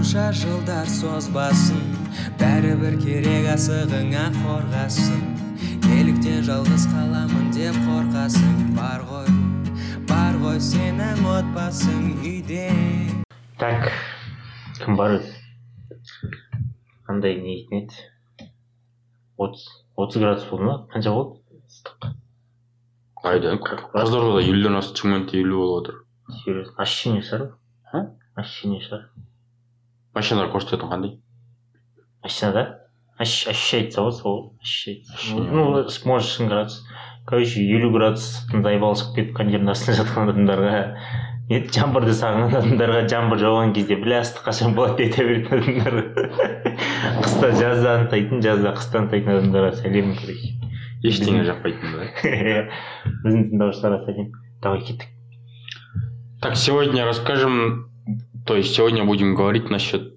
қанша жылдар созбасын бәрібір керек асығыңа қорғасын. Неліктен жалғыз қаламын деп қорқасың бар ғой бар ғой сенің отбасың үйде. Так кім бар? Өзі қандай не дейтін еді отыз отыз градус болды ма? Қанша болды? Ыстық. Қайда қызылордада елуден асты шымкентте елу болып отыр серьезно? Ощущение шығар ощущение шығар машиналар көрсететін қандай машинада Ощ- ощущается ғой сол ну может шын градус короче елу градус тыңдай шығып кетіп кондердің астында жатқан адамдарға не жамбырды сағынған адамдарға жамбыр жауған кезде бля ыстық қашан болады деп айта беретін адамдар қыста жазда аңсайтын жазда қыста аңсайтын адамдарға сәлем короче ештеңе жақпайтын да біздің тыңдаушыларға сәлем давай кеттік Так, сегодня расскажем, то есть сегодня будем говорить насчет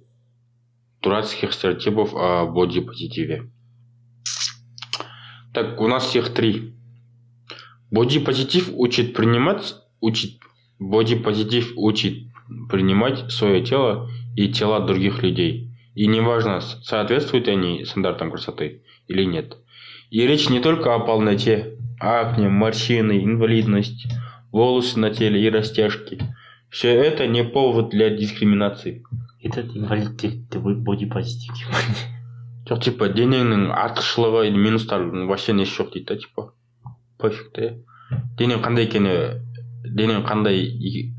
дурацких стереотипов о бодипозитиве. Так, у нас всех три. Бодипозитив учит принимать, учит, бодипозитив учит принимать свое тело и тела других людей. И неважно, соответствуют они стандартам красоты или нет. И речь не только о полноте, акне, морщины, инвалидность, волосы на теле и растяжки. Все это не повод для дискриминации. этот инвалид те бодипозитив жоқ типа денеңнің артықшылығы или минустары вообще несі жоқ дейді да типа пофиг та иә денең қандай екені денең қандай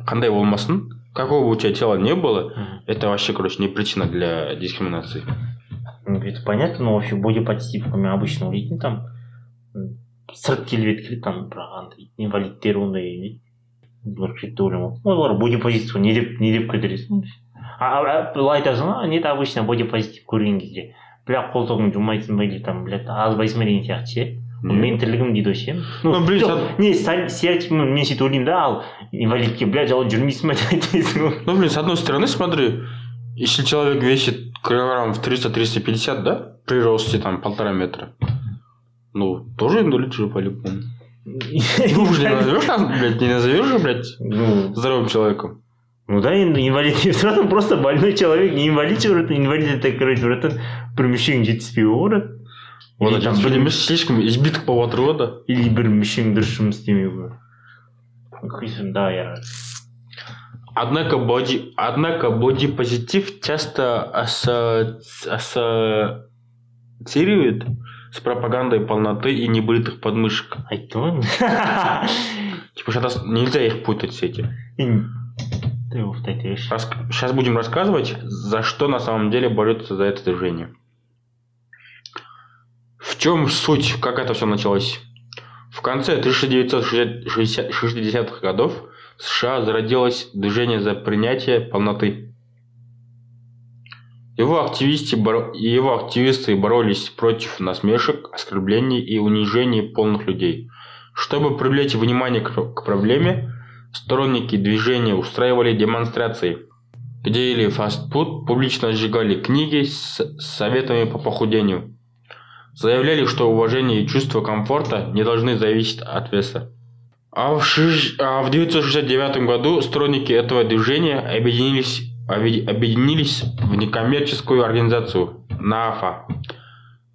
қандай болмасын какого бы у тебя тела не было это вообще короче не причина для дискриминации Ну, это понятно, но вообще бодипозитив мен обычно ойлайтын там м, сырт келбет келеді там бірақ андай инвалидтер ондай не олар келеді деп ойлаймын ғой олар бодипозитив не деп не деп кетіресің а а- а былай айтасың ғой нет обычно бодипозитив көрген кезде бля қолтығыңды жумайсың ба или там блядь азбайсың ба деген сияқты ше ол Не. менің тірлігім дейді ғой ше Ну, блин, жоқ, сад- не сәл- стереотип мен сөйтіп ойлаймын да ал инвалидке бля жау жүрмейсің ба деп айтасың ғой ну блин с одной стороны смотри если человек весит килограмм в 300-350 да при росте там полтора метра ну тоже инвалид же по-любому ну блин назовешь нас блядь не назовешь же блядь ну здоровым человеком Ну да, енді инвалид деп тұрады просто больной человек, не инвалид же братан, инвалид это, короче, братан, бір мүшең жетіспеуі ғой брат. Вот Или там это бір- емес слишком избиток болып отыр ғой да Или бір мүшең дұрыс жұмыс істемеуі. Хуйсың, да, я. Однако боди, однако бодипозитив часто асо- ассоциирует с пропагандой полноты и небритых подмышек. Айттым ғой. Типа сейчас нельзя их путать с этим. Сейчас будем рассказывать, за что на самом деле борется за это движение. В чем суть, как это все началось? В конце 1960-х годов в США зародилось движение за принятие полноты. Его, активисты, боро- его активисты боролись против насмешек, оскорблений и унижений полных людей. Чтобы привлечь внимание к, к проблеме, сторонники движения устраивали демонстрации, где ели фастфуд, публично сжигали книги с с советами по похудению. Заявляли, что уважение и чувство комфорта не должны зависеть от веса. А в, шиш- а в 1969 году сторонники этого движения объединились, объединились в некоммерческую организацию НАФА.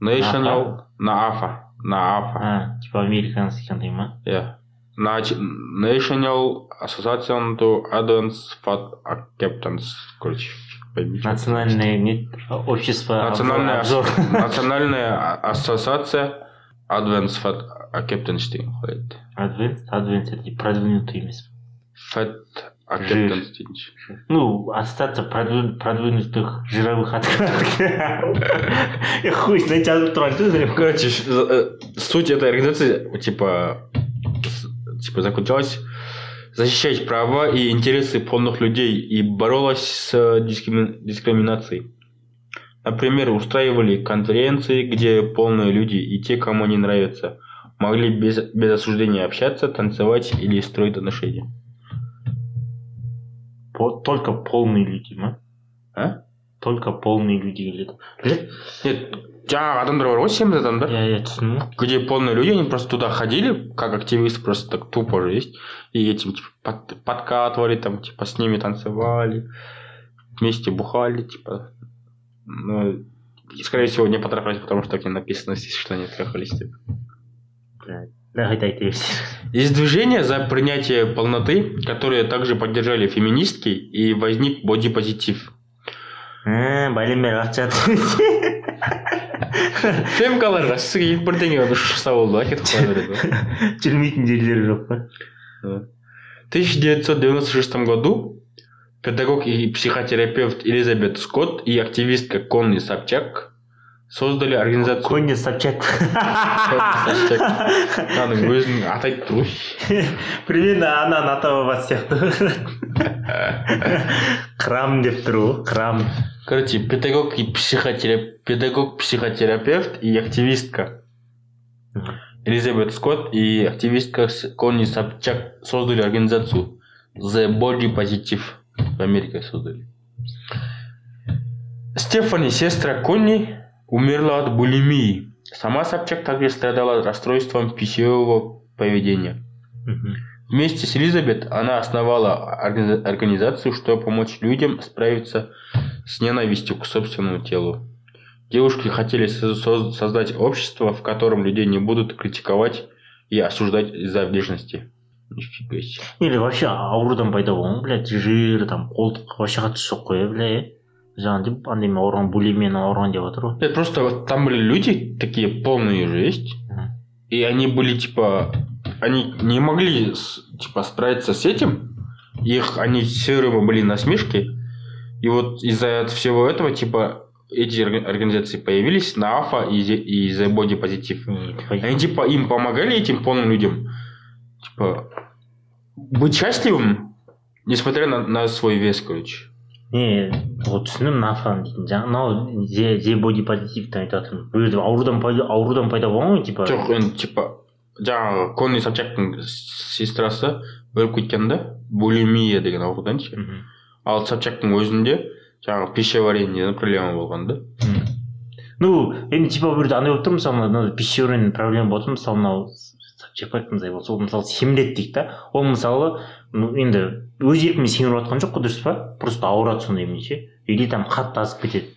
National НАФА. НАФА. А, типа американский андай ма? Yeah. National Association to Advance Fat Captains. Короче. Национальное не, общество Национальная, обзор. Национальная ассоциация Advance Fat қояды. Адвент, адвент это продвинутый емес. Fat Ну, продвин- продвинутых жировых открыток. Я хуй жазып тұрған ше. Короче, э, суть этой организации, типа, с- типа заключалась защищать права и интересы полных людей и боролась с дискрими- дискриминацией. Например, устраивали конференции, где полные люди и те, кому не нравится, могли без, без осуждения общаться, танцевать или строить отношения По- Только полные люди, ма? А? Только полные люди келеді. Блядь, Нет, жаңағы адамдар бар ғой семіз адамдар я, я түсіндім. где полные люди, они просто туда ходили, как активисты, просто так тупо же есть, и этим типа, под- подкатывали, там, типа, с ними танцевали, вместе бухали, типа. Ну, скорее всего, не потрахались, потому что так не написано здесь, что они трахались, типа. Блядь. Давай айта берсін Есть движение за принятие полноты, которые также поддержали феминистки, и возник бодипозитив. бәлембер ақша Фемкаларға сіз бірдеңе ұшса болды ма кетіп қала береді ғой. жүрмейтін жерлері жоқ па В 1996 году педагог и психотерапевт Элизабет Скотт и активистка Конни Собчак создали организацию... конни собчак. Мынаның өзін атайды тұр ғой. примерно ананың ата бабасы сияқты крам деп тұр ғой крам Короче, педагог и психотерапевт, педагог, психотерапевт и активистка Элизабет Скотт и активистка Конни Собчак создали организацию The Body Positive в Америке создали. Стефани, сестра Конни, умерла от булимии. Сама Собчак также страдала расстройством пищевого поведения. Вместе с Элизабет она основала органи- организацию, чтобы помочь людям справиться с ненавистью к собственному телу. Девушки хотели со- соз- создать общество, в котором людей не будут критиковать и осуждать из-за внешности. Нифига себе. или вообще аурудан пайда болған блядь жир там қолтық вообще қатысы жоқ қой иә жаңағы андаймен ауырған булимиямен ауырған деп жатыр ғой. Просто вот там были люди такие полные же есть, и они были типа, они не могли типа справиться с этим, их они все время были насмешки, и вот из-за всего этого типа эти орга- организации появились на АФА и, и The Body Positive. Не, типа, Они типа им помогали этим полным людям, типа быть счастливым, несмотря на, на свой вес, короче. Не ол түсіндім нафан дейтін жаңағы мынау зе боди позитивті айтып жатырмын. Жерде аурудан пайда аурудан пайда болған ғой типа. Жоқ енді типа жаңағы конни собчактың сестрасы өліп кеткен да булимия деген аурудан ше. Ал собчактың өзінде жаңағы пищеварениеден проблема болған да. Ну енді типа жерде андай болып тұр мысалы мынау пищеварение проблема болып тұр мысалы мынау собчак болса ол мысалы семіреді дейді да ол мысалы енді өз еркімен семіріп жатқан жоқ қой дұрыс па? Просто ауырады сондаймен ше или там қатты азып кетеді.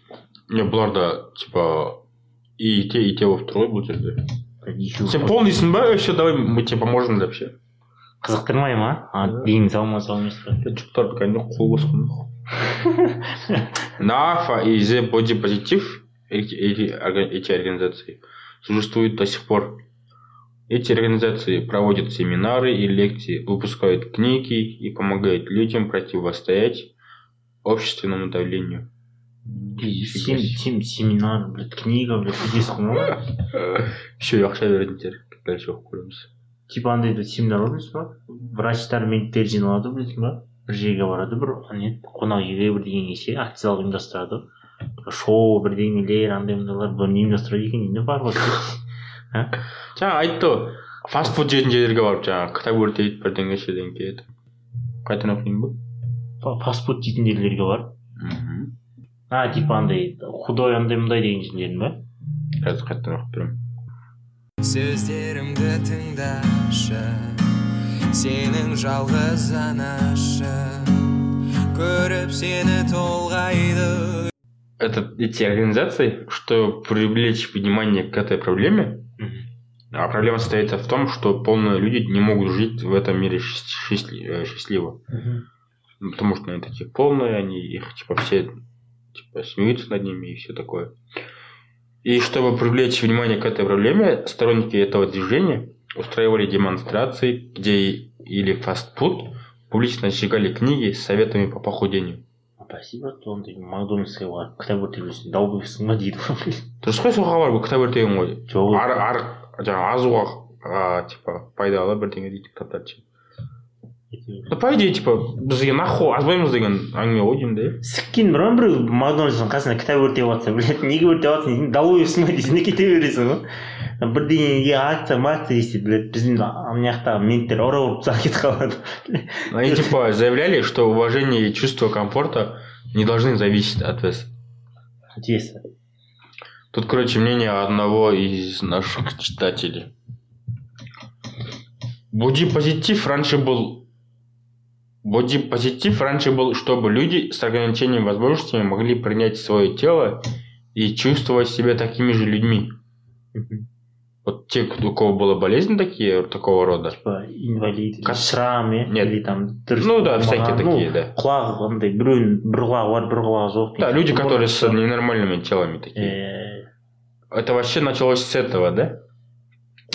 Не бұларда типа и те и те болып тұр ғой бұл жерде. Сен полныйсың ба? Все давай мы тебе поможем деп ше қызықтырмай ма а дейін салма салмайсыз ба жұптарды кәдімгі қол босқан на АФА и The Body Positive эти, эти, орга- эти организации существуют до сих пор. Эти организации проводят семинары и лекции, выпускают книги и помогают людям противостоять общественному давлению. сем, сем, семинар блядь книга блядь дейсің ғой Еще и ақша беретіндер дальше оқып көреміз. типа андай бір семинар бар емес па врачтар медиктер жиналады білесің ба бір жерге барады бір не қонақ үйге бірдеңеге ше акциялар ұйымдастырады шоу бірдеңелер андай мындайлар бұны ұйымдастырады екен деймін бар ғой а? Жаңа айтты ғой фастфуд жейтін жерлерге барып жаңағы кітап өртейді бірдеңе етіп қайтадан оқиын ба Фа- фастфуд жейтін жерлерге барып а типа андай худой андай мындай деген жерлердің ба қазір қайтадан оқып беремін сөздерімді тыңдашы сенің жалғыз анашы. Көріп сені толғайды. Это эти организации, чтобы привлечь внимание к этой проблеме, а проблема состоит в том, что полные люди не могут жить в этом мире счаст- счастли- э, счастливо. Ну, Потому что они такие полные, они их типа все типа смеются над ними и все такое. И чтобы привлечь внимание к этой проблеме, сторонники этого движения устраивали демонстрации, где или фастфуд публично сжигали книги с советами по похудению. спасибо ондай макдональдсқа барып кітап өртеп жүрсің дау берсің ба дейді ғой дұрыс қой соға барып кітап өртеген ғой жоқ ар ар жаңағы азуға а, типа пайдалы бірдеңе дейтін кітаптар ше ну по идее типа бізге нахуй азбаймыз деген әңгіме ғой деймін да иә сіккен бір біреу макдональдстың қасына кітап өртеп жатса блядь неге өртеп жатсың дейсің долбоебсың ба дейсің де кете бересің ғой бірдеңеге акция акция десе блядь біздің ана жақтағы менттер ұрып ұрып тастап кетіп қалады они типа заявляли что уважение и чувство комфорта не должны зависеть от веса интересно тут короче мнение одного из наших читателей Буди позитив раньше был бодипозитив раньше был, чтобы люди с ограничением возможностями могли принять свое тело и чувствовать себя такими же людьми. Вот те, у кого была болезнь такие, такого рода. типа инвалид или Как- шрам иә Нет. или там дұрыс Ну да, болмаған, всякие ну, такие, да. құлағы андай біреуінің бір құлағы бар бір құлағы жоқ Да, люди, которые с Может, ненормальными телами такие. э, Это вообще началось с этого, да?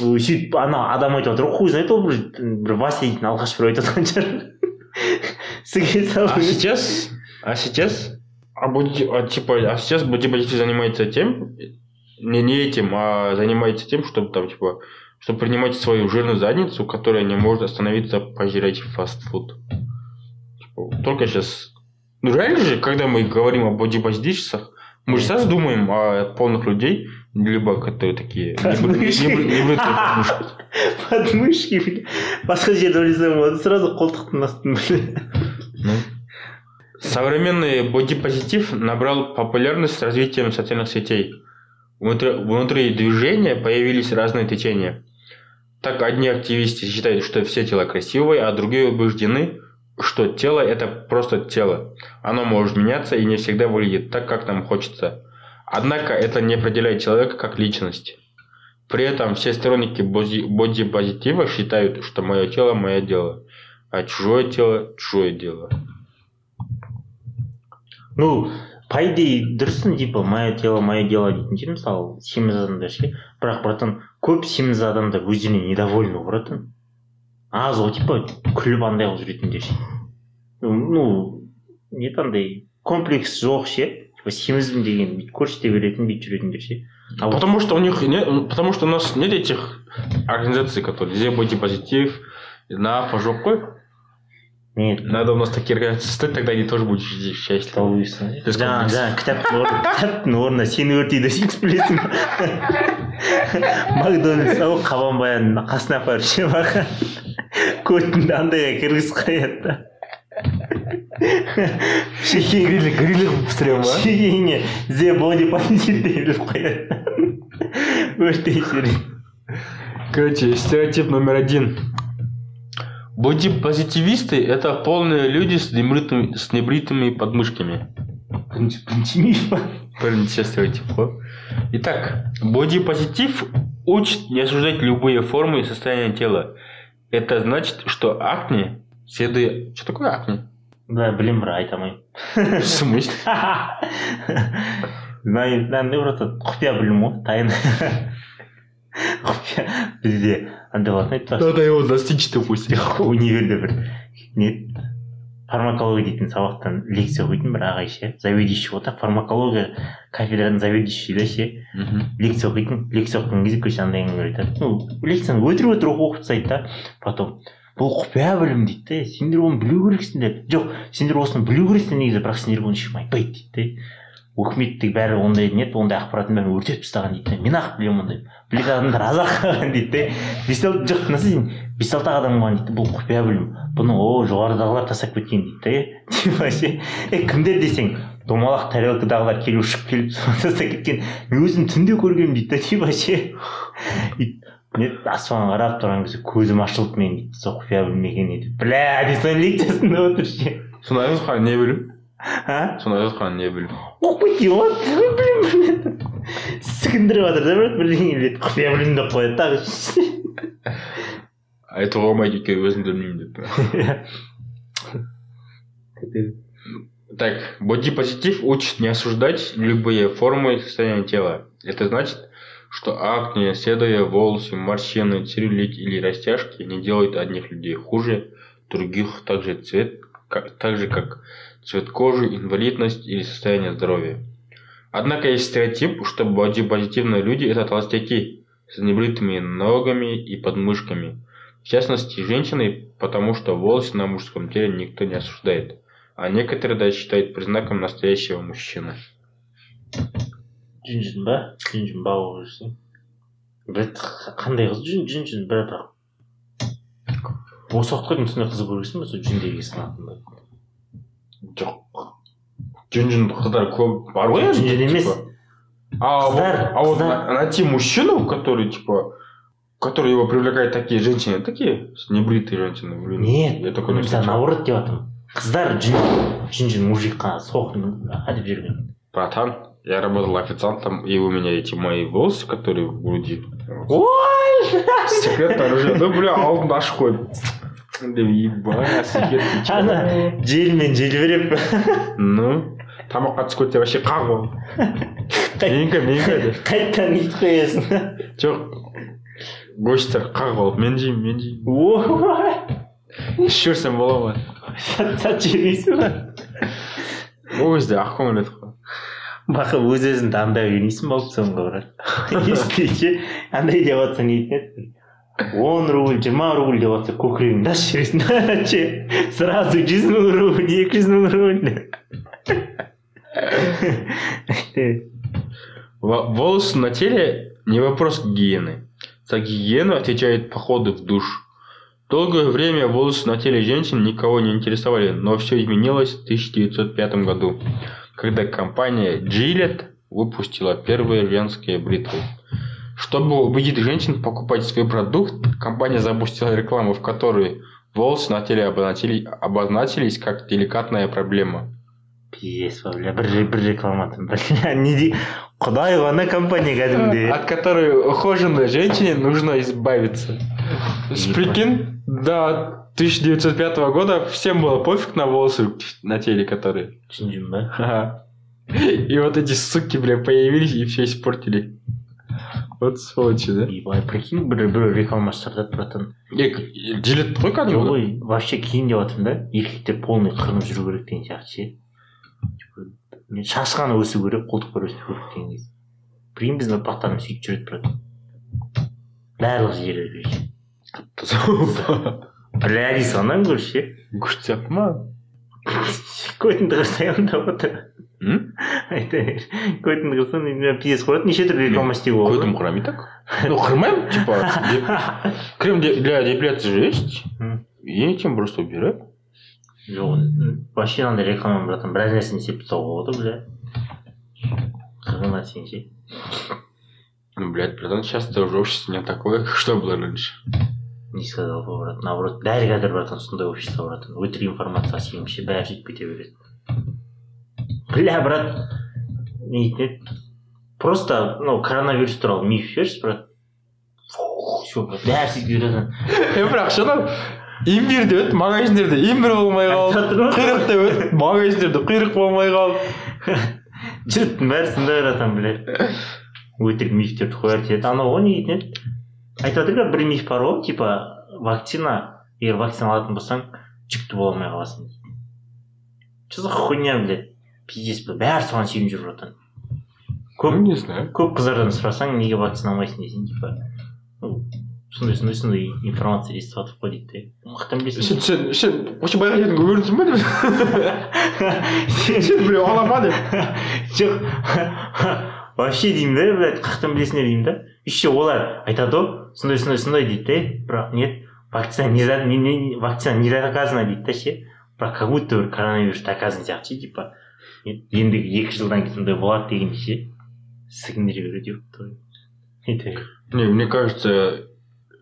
ой, сөйтіп ана адам айтып жатыр ғой хуй знает ол бір бір вася дейтін алғаш бір айтып жатқан шығар сізге салып А сейчас, а сейчас, а, боди- а, типа, а сейчас бодипозитив занимается тем, не, не этим, а занимается тем, чтобы там, типа, чтобы принимать свою жирную задницу, которая не может остановиться пожрать фастфуд. Типа, только сейчас. Ну реально же, когда мы говорим о бодипозитивщиках, мы же сразу думаем о полных людей, либо которые такие подмышки. подмышки бля. басқа жерде ойласам болады сразу қолтықтың астын бля. Ну. Современный бодипозитив набрал популярность с развитием социальных сетей. Внутри, внутри движения появились разные течения. Так одни активисты считают, что все тела красивые, а другие убеждены, что тело это просто тело. Оно может меняться и не всегда выглядит так, как нам хочется. Однако это не определяет человека как личность. При этом все сторонники боди- бодипозитива считают, что мое тело – мое дело, а чужое тело – чужое дело. ну по идее дұрысын типа мое тело мое дело дейтін ше мысалы семіз адамдар ше бірақ братан көп семіз адамдар өздеріне недовольны братан аз ғой типа күліп андай қылып жүретіндер ше ну ну, не андай комплекс жоқ ше семізбін деген бүйтіп көрсете беретін бүйтіп жүретіндер ше. Потому что у них нет, потому что у нас нет этих организаций, которые где бодипозитив, на жоқ қой. нет. Надо у нас такие организации создать, тогда они тоже будут счастливы. жаңа кітаптың орнына кітаптың орнына сені өртейді сен білесің макдональдс ау қабанбай қасына апарып ше көтіңді андайға кіргізіп қояды да. Гриль, гриль қылып шекеңе зе боди позитив деп қояды өртей жүреді Короче, стереотип номер один. Бодипозитивисты – это полные люди с небритыми, с небритыми подмышками. бірінші бірінші миф па Первый стереотип. ғой. Итак, бодипозитив учит не осуждать любые формы и состояния тела. Это значит, что акне, седые... Что такое акне? Да білемін бірақ айта алмаймын В смысле? знаю ата құпия білім ғой тайна құпия бізде андай болатын еді Надо его достичь, допустим. универде бір не фармакология дейтін сабақтан лекция оқитын бір ағай ше заведующий ғой так фармакология кафедраның заведующий да ше лекция оқитын лекция оқыған кезде короче андай әңгіме айтады ну лекцияны өтірік өтірік оқып тастайды да потом бұл құпия білім дейді да сендер оны білу керексіңдер жоқ сендер осыны білу керексіңдер негізі бірақ сендерге оны ешкім айтпайды дейді да өкіметтің бәрі ондай не ондай ақпараттың бәрін өртеп тастаған дейді мен ақ білемін ондай білетін адамдар аз ақ қалған дейді да бес алты жоқ сен бес алты ақ адам қалған дейді бұл құпия білім бұны о жоғарыдағылар тастап кеткен дейді да ше е кімдер десең домалақ тарелкадағылар келіп ұшып келіп тастап кеткен мен өзім түнде көргенмін дейді да типа ше и не аспанға қарап тұрған кезде көзім ашылды менің дейді сол құпия білім екен дейді бля деп соның лекциясында отыр ше Сонда айтқан не білім? а Сонда айтқан не білім? оқиды деп ғой білім білім сігіндіріп жатыр да брат бірдеңе біледі құпия білім деп қояды тағы Айтуға болмайды өйткені өзім білмеймін деп. Так, бодипозитив учит не осуждать любые формы и состояния тела. Это значит, что акне, седые волосы, морщины, целлюлит или растяжки не делают одних людей хуже, других также цвет, как, так же как цвет кожи, инвалидность или состояние здоровья. Однако есть стереотип, что бодипозитивные люди – это толстяки с небритыми ногами и подмышками. В частности, женщины, потому что волосы на мужском теле никто не осуждает. А некоторые даже считают признаком настоящего мужчины. жүнжін ба жүнжін ба болып жүрсің қандай қыз жүн жүн бір бірақ бос уақыт сондай қыз жүрсің ба сол жүндей жоқ жоқ жинжін қыздар көп бар ғой жинжін емес а вот найти мужчину который типа который его привлекает такие женщины такие небритые женщины блин нет я такой мысалы наоборот деп жатырмын қыздар жүн жүн мужикқа соқын деп жүрген братан я работал официантом, и у меня эти мои волосы, которые в груди. ой Секрет оружие. Ну, бля, алдын ашып қойдым. Деп, ебать, секрет. ана желмен желбіреп Ну, тамаққа түсіп кетсе вообще қақ ол. Менікі, менікі деп. қайтадан ит қоясың Жоқ, гостьтер қақ болып, мен жеймін, мен жеймін. ой ішіп жүрсем бола ма сат жемейсің ба ол кезде ақкөңіл еді ғой бақы өз өзін таңдай бермейсің болып соңғы брат естише андай деп жатса не дейтін еді он рубль жиырма рубль деп жатса көкірегіңді ашып жібересің ше сразу жүз мың рубль екі жүз мың рубль Во- волосы на теле не вопрос гигиены за гигиену отвечают походы в душ долгое время волосы на теле женщин никого не интересовали но все изменилось в 1905 году когда компания Gillette выпустила первые женские бритвы чтобы убедить женщин покупать свой продукт, компания запустила рекламу, в которой волосы на теле обозначили- обозначились как деликатная проблема. Пиздец ба бля бір бір рекламатын бля не құдай ғана компания кәдімгідей От которой ухоженной женщине нужно избавиться. Прикинь, до 1905 года всем было пофиг на волосы на теле, которые. түсіндің ба Ага. И вот эти суки, бля, появились и все испортили. Вот сволочи, да? ебай прикинь бір бір реклама шығарады братан Дилет қой кәдімгі. вообще киім деп жатырмын да еркектер полный қырынып жүру керек деген сияқты ше шашы ғана өсу керек қолтықпар өсу керек деген кезде. Білмеймін біздің ұрпақтарымыз сөйтіп жүреді брат барлық жерлерге қатты содан көрші ше күшті сияқты ма? Котинді қырсай андап отыр. Айта бер. Көтіңді қырсаң пиздец қояды. Неше түрлі реклама істеуге болады? көтім қырамын так? Ну қырмаймын типа крем для депиляции же есть? Я этим просто убираю жоқ вообще андай реклама братан біраз нәрсені істеп тастауға болады бля қырғын сен ше Ну, блядь, братан, сейчас-то уже общество не такое, что было раньше. не сказал бы брат наоборот дәл қазір братан сондай общество братан өтірік информацияға ше бәрі сөйтіп кете береді бля брат не дейтін еді просто ну коронавирус туралы миф жіберші брат все бәрі сөйтіп кетеді бірақ шынау имбирде өт магазиндерде имбир болмай қалды құйрықта өт магазиндерде құйрық болмай қалды жұрттың бәрі сондай братан бля өтірік мифтерді қояды еді анау ғой не дейтін еді айтып жатыр ғой бір миф бар ғой типа вакцина егер вакцина алатын болсаң жүкті бола алмай қаласың дейді что за хуйня блядь пиздец бәрі соған сүйеніп жүр братан көп не знаю. көп қыздардан сұрасаң неге вакцина алмайсың десең типа сондай сондай сондай информация естіп жатырмық қой дейді де мықтан білесің сен сен сен вообще байға жердің көрінсің ба деп сен біреу ала ма деп жоқ вообще деймін да блядь қаяқтан білесіңдер деймін да? Еще олар айтады ғой сондай сондай сондай дейді да бірақ нет? Вакцина не, вакцина не доказана дейді да ше бірақ как будто бір коронавирус доказан сияқты ше типа ендігі екі жылдан кейін сондай болады деген ше. Сіңдіре береді Не, мне кажется,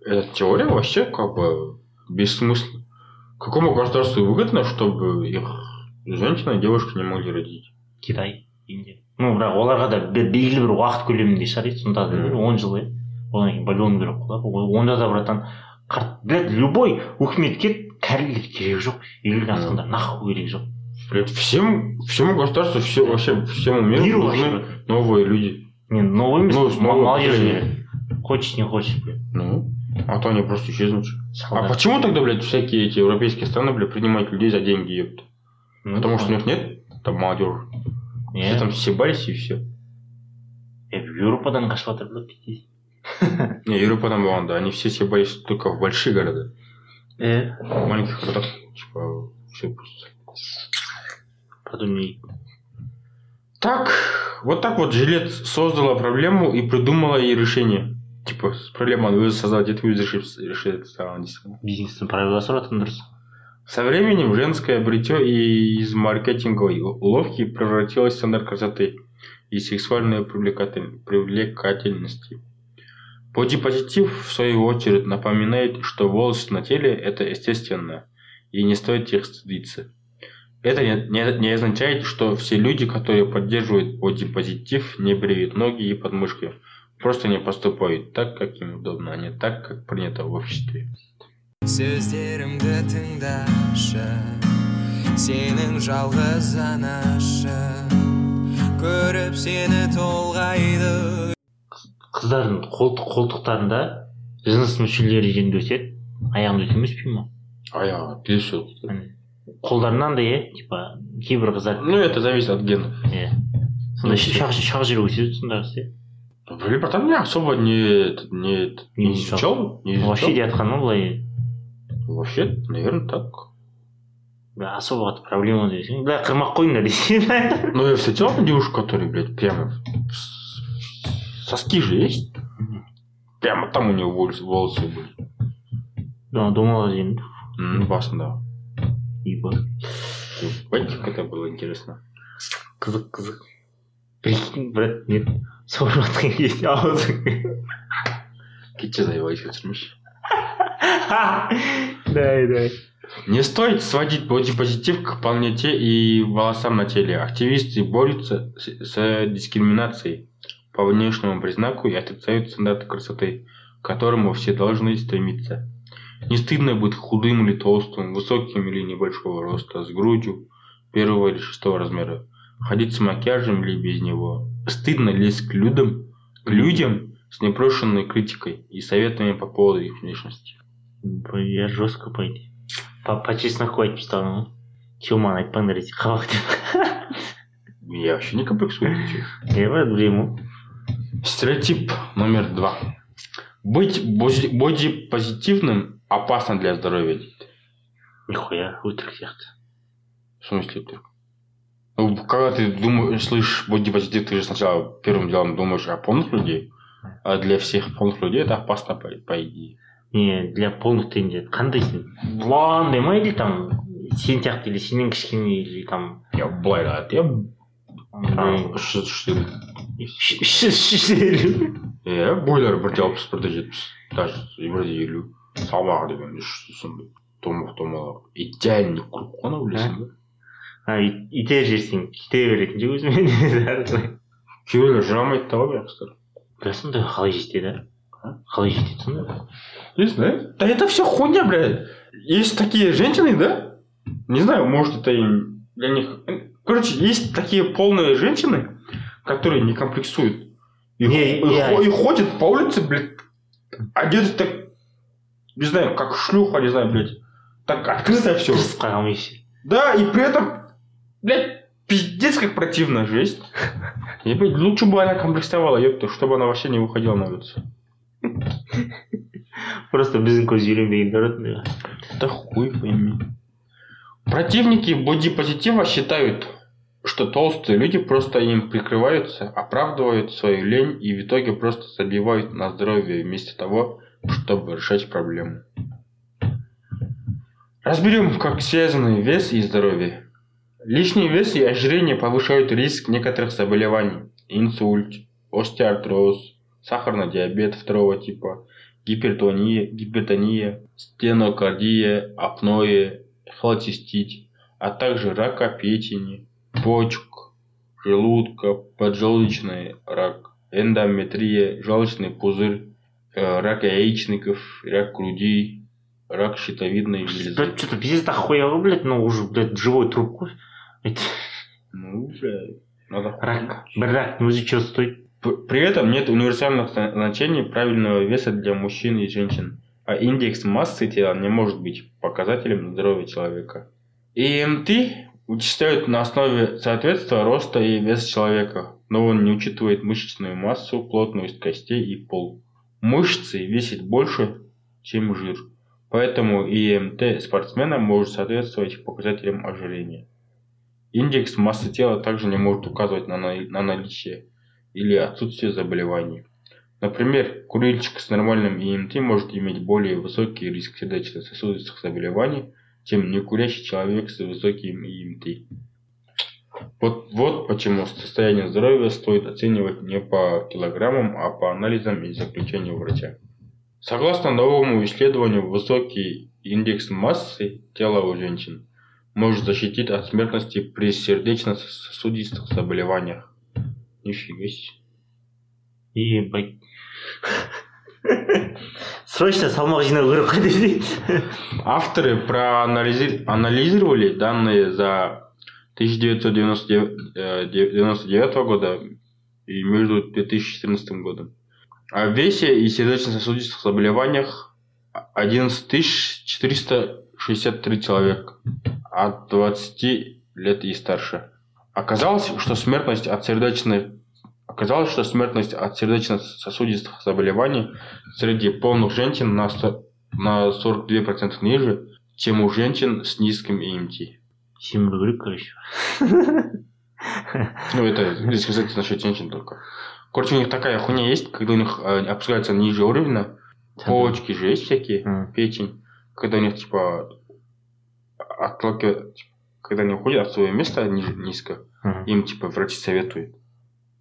эта теория вообще как бы бессмысленна. Какому государству выгодно, чтобы их женщины и девушки не могли родить? китай индия ну бірақ оларға да бе- белгілі бір уақыт көлемінде шығар иә сонда да Мгм. он жыл иә одан кейін болуың керек қой О- онда да братан қарт блядь любой өкіметке кәрілер керек жоқ елуден асқандар нахуй керек жоқ Блядь, всем, всему государству, все, вообще всему миру Миру вообще, нужны брат. новые люди. не новый емес Ну, с мо- новым молодежь поколением. керек хочешь не хочешь блядь Ну, а то они просто исчезнут. А почему тогда, блядь, всякие эти европейские страны, блядь, принимают людей за деньги, ёпта? Ну, Потому что у них нет там молодежи. Иә. Все там съебались и все. Е, еуропадан қашып жатыр блядь пиздец Не, Европа там была, да, они все съебались только в большие города. е В маленьких городах, типа, все просто. не Так, вот так вот Жилет создала проблему и придумала ей решение. Типа, с проблемой надо создать, это решит, решит сама, действительно. бизнестің правиласы братан дұрыс Со временем женское бритье и из маркетинговой уловки превратилось в стандарт красоты и сексуальной привлекатель- привлекательности. Бодипозитив, в свою очередь, напоминает, что волосы на теле – это естественно, и не стоит их стыдиться. Это не, не, не означает, что все люди, которые поддерживают бодипозитив, не бреют ноги и подмышки, просто не поступают так, как им удобно, а не так, как принято в обществе. сөздерімді тыңдашы сенің жалғыз анашың көріп сені толғайды қыздардың қолтық қолтықтарында жыныс мүшелері жерінде өседі аяғында өсе ме өспей ма Аяғы келесі Міне. қолдарында андай иә типа кейбір қыздар Ну, это зависит от генов. иә сондай шақ шақ жері өседі сондағысы иә Блин, братан, я особо не, не, Не не изучал? Не изучал. вообще жатқан ма былай Вообще, наверное, так. бля особо қатты проблема десең бля қырмақ қойыңдар десең Но я встречал девушку, которая, блядь, прямо соски же есть. Прямо там у нее волосы, были. домалақ жерінде М, басында. ебать Ебать, как это было интересно. қызық қызық прикинь брат не жатқан кезде аузың Китти заебались өсірмеш. дай дай Не стоит сводить бодипозитив к полноте и волосам на теле. Активисты борются с, с дискриминацией по внешнему признаку и отрицают стандарты красоты, к которому все должны стремиться. Не стыдно быть худым или толстым, высоким или небольшого роста, с грудью первого или шестого размера, ходить с макияжем или без него. Стыдно лезть к людям, к людям с непрошенной критикой и советами по поводу их внешности. я жестко по по, по чесноку айтып тастадым ғой че маған айтпаңдар десе қабақ деп Я вообще не комплексую. ты чё? иә брат білемін ғой Стереотип номер два. Быть бози- бодипозитивным опасно для здоровья. нихуя өтірік сияқты В смысле ты? Ну, когда ты думаешь, слышишь бодипозитив, ты же сначала первым делом думаешь о полных людей, а для всех полных людей это опасно, по, по идее. не для полных дегенде қандай сен бұландай ма или там сен сияқты или сенен кішкене или там Я былай айтады, я андай үш жүз үш жүз үш жүз үш жүз елу иә бойлары бірде алпыс бірде жетпіс даже бірде елу салмағы деген үш жүз сондай томақ томалақ идеальный круг қой анау білесің ба а ит- итер жерсең кете беретін же өзімен кейбіреулер жүре алмайды да ғой бірақ қыздар бля сондай қалай жетеді а қалай жетеді сонда Не знаю. Да это все хуйня, блядь. Есть такие женщины, да? Не знаю, может это им для них... Короче, есть такие полные женщины, которые не комплексуют. И, Не, и я- хо- и ходят по улице, блядь, одеты так, не знаю, как шлюха, не знаю, блядь. Так открыто все. тырысып қалған еші Да, и при этом, блядь, пиздец как противно, жесть. Я, блядь, лучше бы она комплексовала, ёпта, чтобы она вообще не выходила на улицу. просто көз үйренбегендер ондайға Да хуй пойми. Противники бодипозитива считают, что толстые люди просто им прикрываются, оправдывают свою лень и в итоге просто забивают на здоровье вместо того, чтобы решать проблему. Разберем, как связаны вес и здоровье. Лишний вес и ожирение повышают риск некоторых заболеваний. Инсульт, остеоартроз, сахарный диабет второго типа, гипертония, гипертония, стенокардия, апноэ, холецистит, а также рака печени, почек, желудка, поджелудочный рак, эндометрия, желчный пузырь, э, рак яичников, рак груди, рак щитовидной железы. блядь что то пиздец ғой блядь ну уже блядь живой труп Ну, бля, надо рак рактың өзі че стоит При этом нет универсальных зна- значений правильного веса для мужчин и женщин, а индекс массы тела не может быть показателем здоровья человека. ИМТ вычисляют на основе соответствия роста и веса человека, но он не учитывает мышечную массу, плотность костей и пол. Мышцы весят больше, чем жир, поэтому ИМТ спортсмена может соответствовать показателям ожирения. Индекс массы тела также не может указывать на, на- на наличие или отсутствие заболеваний. Например, курильщик с нормальным ИМТ может иметь более высокий риск сердечно-сосудистых заболеваний, чем некурящий человек с высоким ИМТ. Вот, вот почему состояние здоровья стоит оценивать не по килограммам, а по анализам и заключению врача. Согласно новому исследованию, высокий индекс массы тела у женщин может защитить от смертности при сердечно-сосудистых заболеваниях. Нифига себе. ебать срочно салмақ жинау керек қой десей Авторы проанализировали данные за 1999 года и между 2014 годом. О весе и сердечно-сосудистых заболеваниях 11 463 человека от 20 лет и старше. Оказалось, что смертность от сердечной Оказалось, что смертность от сердечно-сосудистых заболеваний среди полных женщин на, 100, на 42% ниже, чем у женщин с низким ИМТ. керек короче Ну, это, если сказать насчет женщин только. Короче, у них такая хуйня есть, когда у них э, опускается ниже уровня, почки же есть всякие, печень, когда у них, типа, отталкивают, типа, когда они уходят от своего места ниже, низко, Мгм. им, типа, врачи советуют,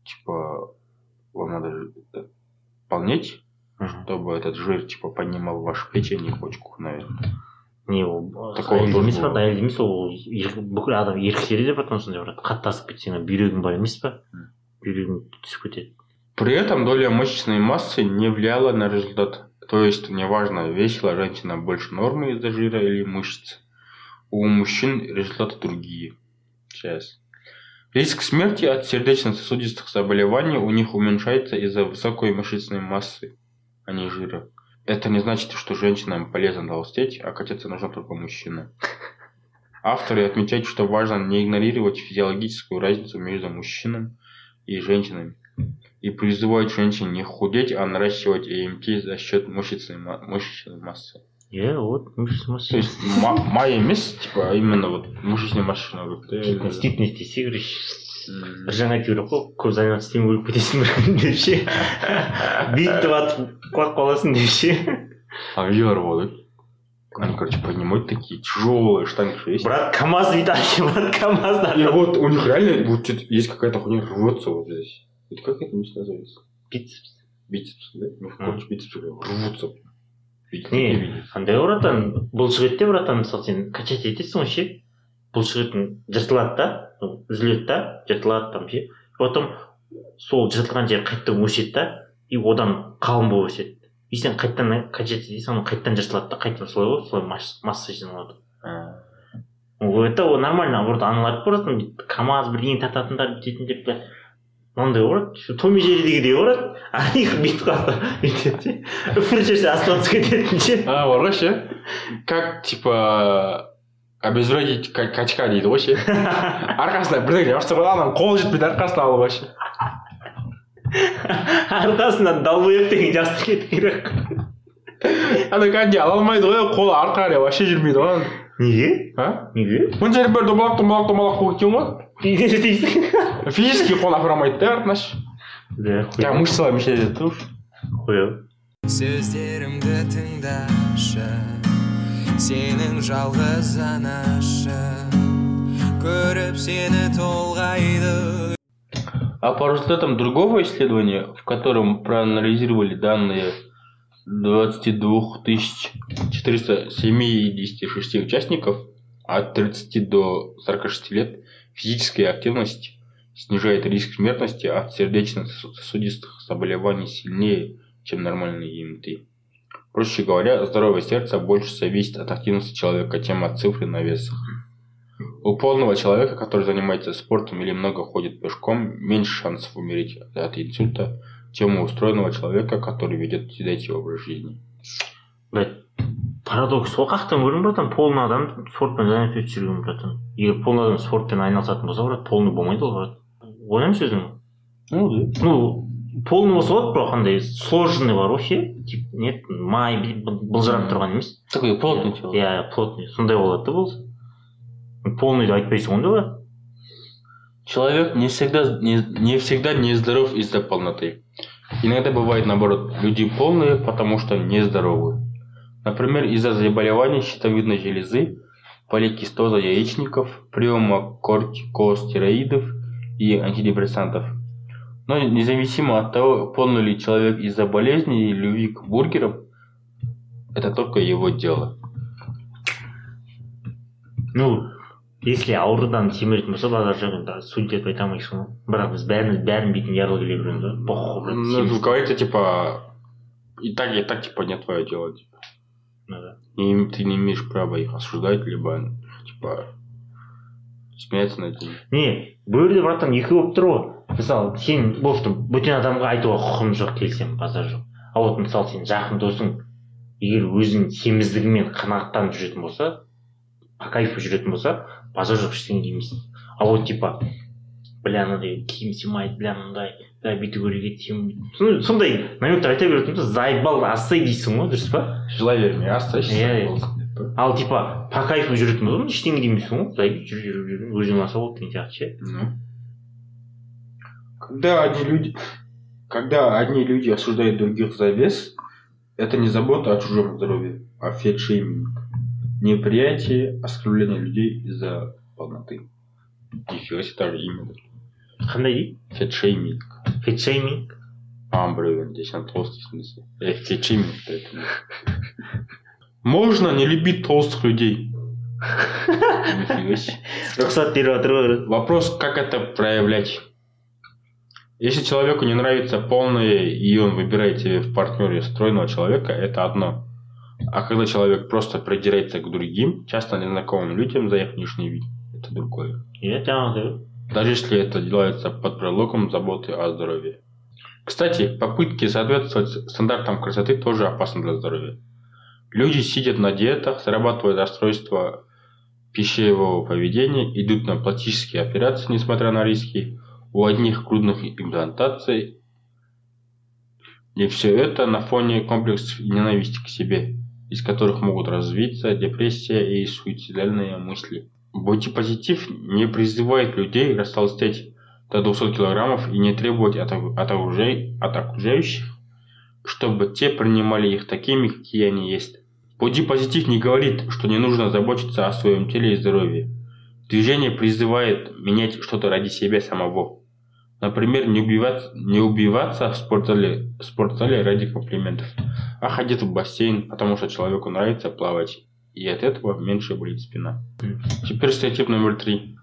типа, вам надо э, полнеть, Мгм. чтобы этот жир, типа, поднимал вашу печень и почку, наверное. не ол Такого әйел тоже емес па болады. әйел емес ол ер- бүкіл адам еркектерде де потом сондай бір қатты асып кетсең бүйрегің бар емес па М. бүйрегің түсіп кетеді При этом доля мышечной массы не влияла на результат. То есть, неважно, весила женщина больше нормы из-за жира или мышц. У мужчин результаты другие. Сейчас. Риск смерти от сердечно-сосудистых заболеваний у них уменьшается из-за высокой мышечной массы, а не жира. Это не значит, что женщинам полезно толстеть, а катиться нужно только мужчинам. Авторы отмечают, что важно не игнорировать физиологическую разницу между мужчинами и женщинами и призывают женщин не худеть, а наращивать ЭМТ за счет мышечной, мышечной массы иә вот мышечный То есть ма- май емес, типа, а именно вот мышечной массы нужно говорить, да, или- фитнес фитнес десе короче М. бір жаңа айту керек қой көп заниматься істемей өліп кетесің бір деп ше биікті батып құлап қаласың деп ше А видео работают. Они, короче, поднимают такие тяжелые штанги, что есть. брат камаз виталий брат камаз И вот у них реально вот что-то есть какая-то хуйня рвется вот здесь. Это как это место называется? бицепс Бицепс, да? Ну, М. короче, бицепсы рвутся. Не такие видео. андай ғой братан бұлшық ет те братан мысалы сен качать етесің ғой ше бұлшық етің жыртылады да үзіледі да жыртылады там ше. Потом сол жыртылған жері қайтадан өседі да и одан қалың болып өседі. И сен қайтадан качать етесің оны қайтадан жыртылады да. Қайтадан солай ғой солай масса- жиналады. Это ол нормально наоборот аналар бүйтіп камаз бірдеңе тартатындар бүйтетіндер мынандай ғой брат томми жеридегідей ғой брат а них бүйтіп қалса бүйтеді ше бір жерде түсіп кететін ше А, бар ғой ше как типа обезвредить ка- качка дейді ғой ше. Арқасына бірдеңе ұрса ғой анам қолы жетпейді арқасына алып вообще арқасынан долбоеб деген жазып кету керек. Ана кәдімгі ала алмайды ғой қолы артқа қарай вообще жүрмейді ғой. Ананың. неге? А? Неге? Мына жері бір домалақ домалақ домалақ болып кеткен ғой. неге істейсің физически қол апара алмайды да артына ше да жаңағы мышцалар мешает етеді да уж. хуя сөздерімді тыңдашы сенің жалғыз анашы көріп сені толғайды А по результатам другого исследования, в котором проанализировали данные 22 476 участников от 30 до 46 лет, физическая активность снижает риск смертности от сердечно-сосудистых заболеваний сильнее, чем нормальный ИМТ. Проще говоря, здоровое сердце больше зависит от активности человека, чем от цифры на весах. У полного человека, который занимается спортом или много ходит пешком, меньше шансов умереть от инсульта, чем у устроенного человека, который ведет сидячий образ жизни. блять парадокс ғой қаяқтан көрдің братан полный адам спортпен занят етіп жүрген братан егер полный адам спортпен айналысатын болса брат полный болмайды ол брат ойлаңшы өзің Ну да. ну полный болса болады бірақ андай сложный бар ғой ше типа нет май бүйтіп бұл- былжырап тұрған емес Такой плотный человек. иә плотный сондай болады да болса полный деп айтпайсың ғой ондайлар Человек не всегда, не, не всегда нездоров из-за полноты. Иногда бывает наоборот, люди полные, потому что нездоровы. Например, из-за заболеваний щитовидной железы поликистоза яичников, приема кортикостероидов и антидепрессантов. Но независимо от того, полный ли человек из-за болезни или любви к бургерам, это только его дело. ну если аурудан семіретін болса базар жағында судья деп айта алмайсың ғой бірақ біз бәріміз бәрін бетін ярлы келе береміз да похуй брат, Ну, семіз. говорится, типа, и так, и так, типа, не твое дело. Типа. Им- ты не имеешь права их осуждать, либо, типа, смеяться над ними. не жерде братан екі болып тұр ғой мысалы сен болды бөтен адамға айтуға құқығым жоқ келісемін базар жоқ а вот мысалы сен жақын досың. Егер өзінің семіздігімен қанағаттанып жүретін болса по кайфу жүретін болса базар жоқ ештеңе демейсің а вот типа бля мынандай киім сыймайды бля мындай бүйту керек еді сен бүйт- ну, сондай намектар айта беретін болса заебал отстой дейсің ғой дұрыс па Желай верь, оставайся. Иә, иә. ал типа по кайфу жүретін болса ештеңе демейсің ғой заебись жүр жүр жүр өзің алса болды деген сияқты ше Ну. Когда одни люди, когда одни люди осуждают других за вес, это не забота о чужом здоровье, а фетшейминг. Неприятие, оскорбление людей из-за полноты. Нифига себе, даже имя. қандай дейді Фетшейминг. фетшейминг А, блин, здесь он толстый, в смысле. Э, fat shaming это. Можно не любить толстых людей. Жатыр ғой Вопрос, как это проявлять. Если человеку не нравится полное, и он выбирает себе в партнере стройного человека, это одно. А когда человек просто придирается к другим, часто незнакомым людям за их внешний вид, это другое. иә жаңағы Даже если это делается под предлогом заботы о здоровье. Кстати, попытки соответствовать стандартам красоты тоже опасны для здоровья. Люди сидят на диетах, зарабатывают расстройства пищевого поведения, идут на пластические операции, несмотря на риски, у одних грудных имплантаций. И все это на фоне комплексов ненависти к себе, из которых могут развиться депрессия и суицидальные мысли. Бодипозитив не призывает людей растолстеть до 200 килограммов и не требовать от, от, окружай- от окружающих, чтобы те принимали их такими, какие они есть. Бодипозитив не говорит, что не нужно заботиться о своем теле и здоровье. Движение призывает менять что-то ради себя самого. Например, не убиваться, не убиваться в спортзале, в спортзале ради комплиментов, а ходить в бассейн, потому что человеку нравится плавать, и от этого меньше болит спина. Теперь стереотип номер три.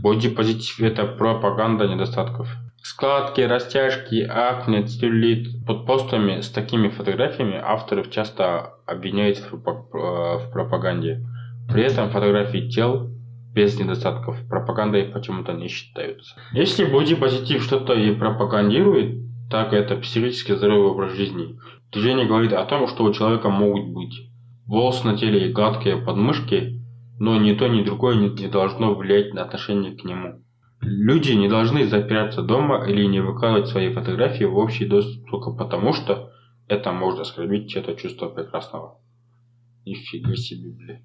Бодипозитив – это пропаганда недостатков. Складки, растяжки, акне, целлюлит. Под постами с такими фотографиями авторов часто обвиняют в э, в пропаганде. При этом фотографии тел без недостатков пропагандой почему-то не считаются. Если бодипозитив что-то и пропагандирует, так это психически здоровый образ жизни. Движение говорит о том, что у человека могут быть волосы на теле и гладкие подмышки, но ни то, ни другое не, не должно влиять на отношение к нему. Люди не должны запираться дома или не выкладывать свои фотографии в общий доступ только потому, что это может оскорбить чье-то чувство прекрасного. Нифига себе, бля.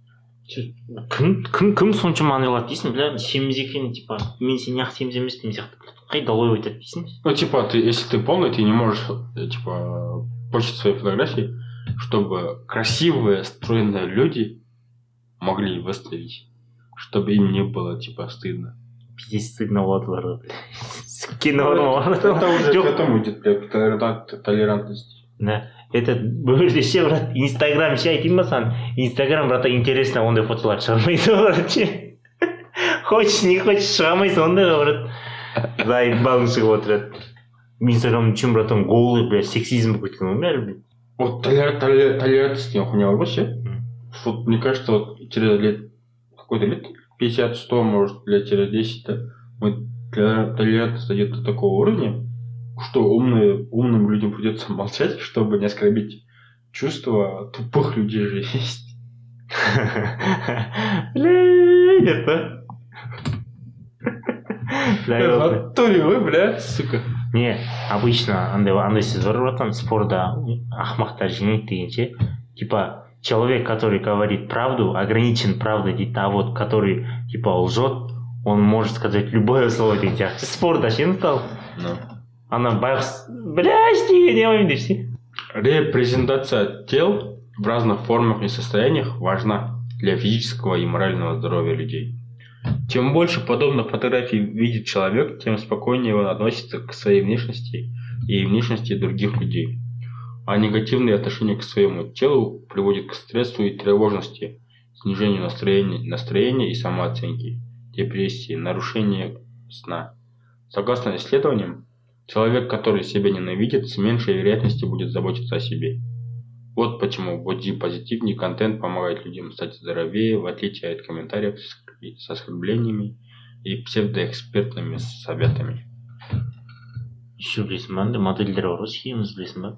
кім кім кім соншама андай қылады дейсің бля семіз екен типа мен сен неғып семіз емес деген сияқты қайда ой айтады дейсің Ну, типа, ты, если ты полный, ты не можешь, э, типа, постить свои фотографии, чтобы красивые, стройные люди могли выставить, чтобы им не было, типа, стыдно. пиздец стыдно оларға бля сүккен орын Это уже этому идет, бля, к толерант- толерантности. да. Это бұл жерде ше брат инстаграм ше айтайын ба саған инстаграм брат интересно ондай фотоларды шығармайды ше хочешь не хочешь шыға алмайсың ондайға брат. Заебалың шығып отырады инстаграм үшін братан голый бля сексизм болып кеткен ғой бәрі бля Вот толер- толер- толерантность вообще. Мгм. Вот мне кажется, вот через лет, какой-то лет 50-100, может, лет через 10, да, мы толер- толерантность дойдет до такого уровня, что умные, умным людям придется молчать, чтобы не оскорбить чувства тупых людей же есть. деп па бля натуре вы, бля, сука. Не обычно андай андай сөз бар братан спорда ақымақтар жеңеді дегенше типа человек который говорит правду ограничен правдой дейді а вот который типа лжет он может сказать любое слово деген сияқты спорда ше мысалы Ну. ана байғұс бля ештеңе дей алмаймын деп ше Репрезентация тел в разных формах и состояниях важна. для физического и морального здоровья людей. Чем больше подобных фотографий видит человек, тем спокойнее он относится к своей внешности и внешности других людей. А негативное отношение к своему телу приводит к стрессу и тревожности, снижению настроения, настроения и самооценки, депрессии, нарушению сна. Согласно исследованиям, человек, который себя ненавидит, с меньшей вероятностью будет заботиться о себе. Вот почему бодипозитивный контент помогает людям стать здоровее, в отличие от комментариев оскорблениями и псевдоэкспертными советами. еще білесің ба андай модельдер бар ғой сүйеміз білесің ба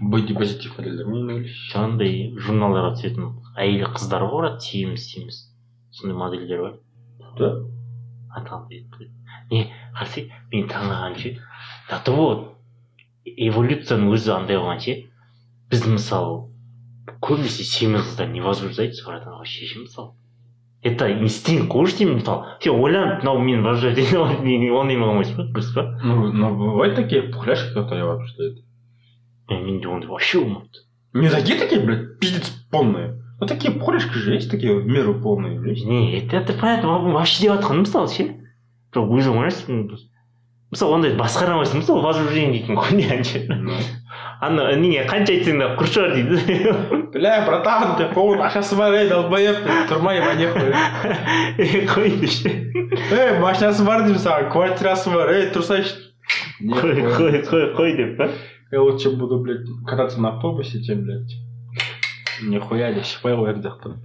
Бодипозитив модельдер ме не жаңағындай журналдарға түсетін әйел қыздар ғой барады сүйеміз сүйеміз сондай модельдер бар Да? аталды не қарсы мен таңғалғаным ше до того эволюцияның өзі андай болған ше біз мысалы көбінесе семіз қыздар не возбуждается братан вообще ше мысалы это инстинкт қой уже сен мысалы сен ойланып мынау мені возбуждает ондай болмайсың ба дұрыс па Ну, но бывают такие пухляшки, которые возбуждают. Е, менде ондай вообще болмапты Не такие такие, блядь, пиздец полные. Ну такие пухляшки же есть, такие в меру полные, есть. не это это понятно вообще деп жатқаным мысалы ше бірақ өзің ойлайсың мысалы ондай басқарамайсың мысалы возбуждение дейтін ғой не әнші Ну. ана неге қанша айтсаң да құр шығар дейді Бля, братан, ты полный машинасы бар, ей, долбоеб, тұрмай нахуй. е қойды ше Ей, машинасы бар деймін саған, квартирасы бар, ей, тұрсайшы. қой қой қой қой деп па Я лучше буду, блядь, кататься на автобусе, чем, блядь, нихуя не шипай қояр жақтан.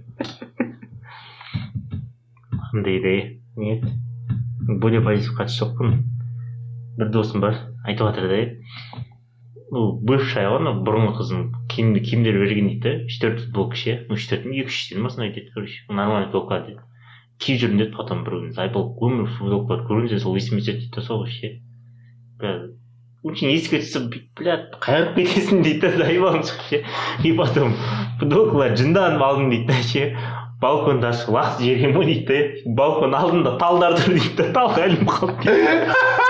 андай де не еді бодипозитив қатысы жоқпын бір досым бар. Айтып жатыр да? Ну бывшая ғой анау бұрынғы қызым киім киімдер берген дейді. да үш төрт футболка ше ну үш төрт екі үш деді ма сондай деді короче нормальный футболка деді. Киіп жүрмін деді потом бір күні зайбал өмір көрген соң сол есіме түседі дейді да сол ше очень еске түсіп бүйтіп бля қайырып кетесің дейді да зайбалым шығып ше. И потом футболкаларды жынданып алдым дейді да ше балконды ашып лақтырып жіберемін ғой дейді да балкон алдында талдар тұр дейді да талға ілініп қалды дейді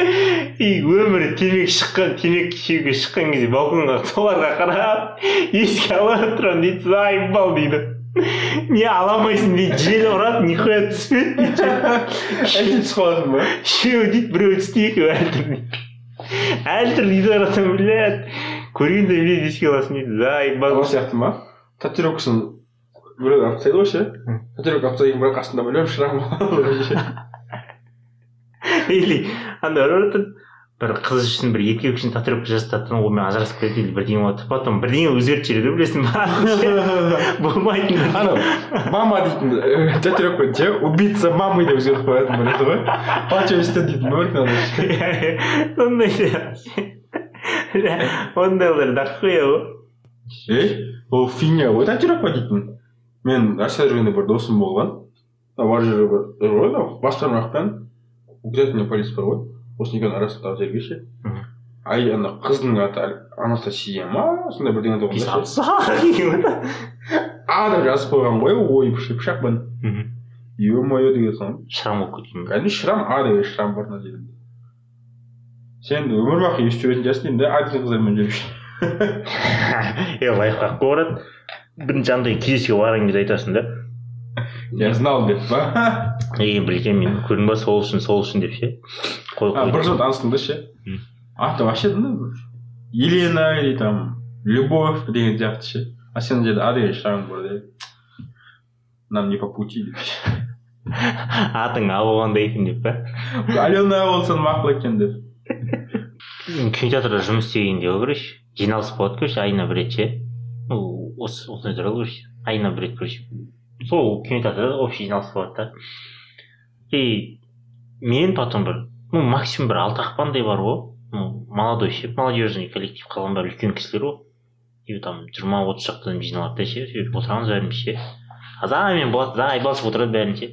и өмірі темекі шыққан темекі шегуге шыққан кезде балконға соларға қарап еске ала тұрамын дейді заебал дейді не ала алмайсың дейді жел ұрады нихуя түспеді дейді түсіп қаласың ба? үшеуі дейді біреуі түсті екеуі әлі тұр дейді қарасам блядь көргенде блядь еске аласың дейді заебал Анау сияқты ма? Татуировкасын біреу алып тастайды ғой ше? Татуировка алып тастаған бірақ астында білем шрам или андай бір қыз үшін бір еркек үшін татуировка жасататын онымен ажырасып кетеді или бірдеңе болады потом бірдеңе өзгертіп жібереді білесің ба? Болмайтын. Анау мама дейтін э, татуировка ше? Убийца мамы деп өзгертіп қоятын біледі ғой. Почерсті дейтін ба сондай ондайлар дохуя ғой ей ол фигня. Ғой татуировка дейтін. Мен россияда жүргенде бір досым болған. Бар жері бір ғой анау бас бармақпен указательный палец бар ғой. Осы екеуінің арасындағы жерге ше Мгм. ай ана қыздың аты анастасия ма? Сондай бірдеңе шрам а деп жазып қойған ғой ой пышақпен е мое деген соң. Болып кеткен кәдімгі шрам а деген шрам бар мына жерінде сен өмір бақи өстіп жүретін шығарсың деймін да деген қыздармен жүріп е лайфхак қой барады бірінші андай кездесуге барған кезде айтасың да. Я знал деп па? Е білгенмін. Мен көрдің ба сол үшін сол үшін деп ше? А бір жыл таныстың да ше. Аты вообще елена или там любовь деген сияқты ше. А сен мына жерде а деген шрам бар да нам не по пути деп атың а болғанда екен деп па? Алена болса мақұл екен деп. Кинотеатрда жұмыс істегенде ғой короче жиналыс болады короче айына бір рет ше. Осындай туралы короче айына бір рет короче. Сол кинотеатрда общий жиналыс болады да. И мен потом бір ну максимум бір алты ақпандай бар ғой. Ну молодой ше молодежный коллектив қалған бәрі үлкен кісілер ғой. И там жиырма отыз шақты адам жиналады да ше сөйтіп отырамыз бәріміз ше. Азанмен болады за айбалшып отырады бәрін ше.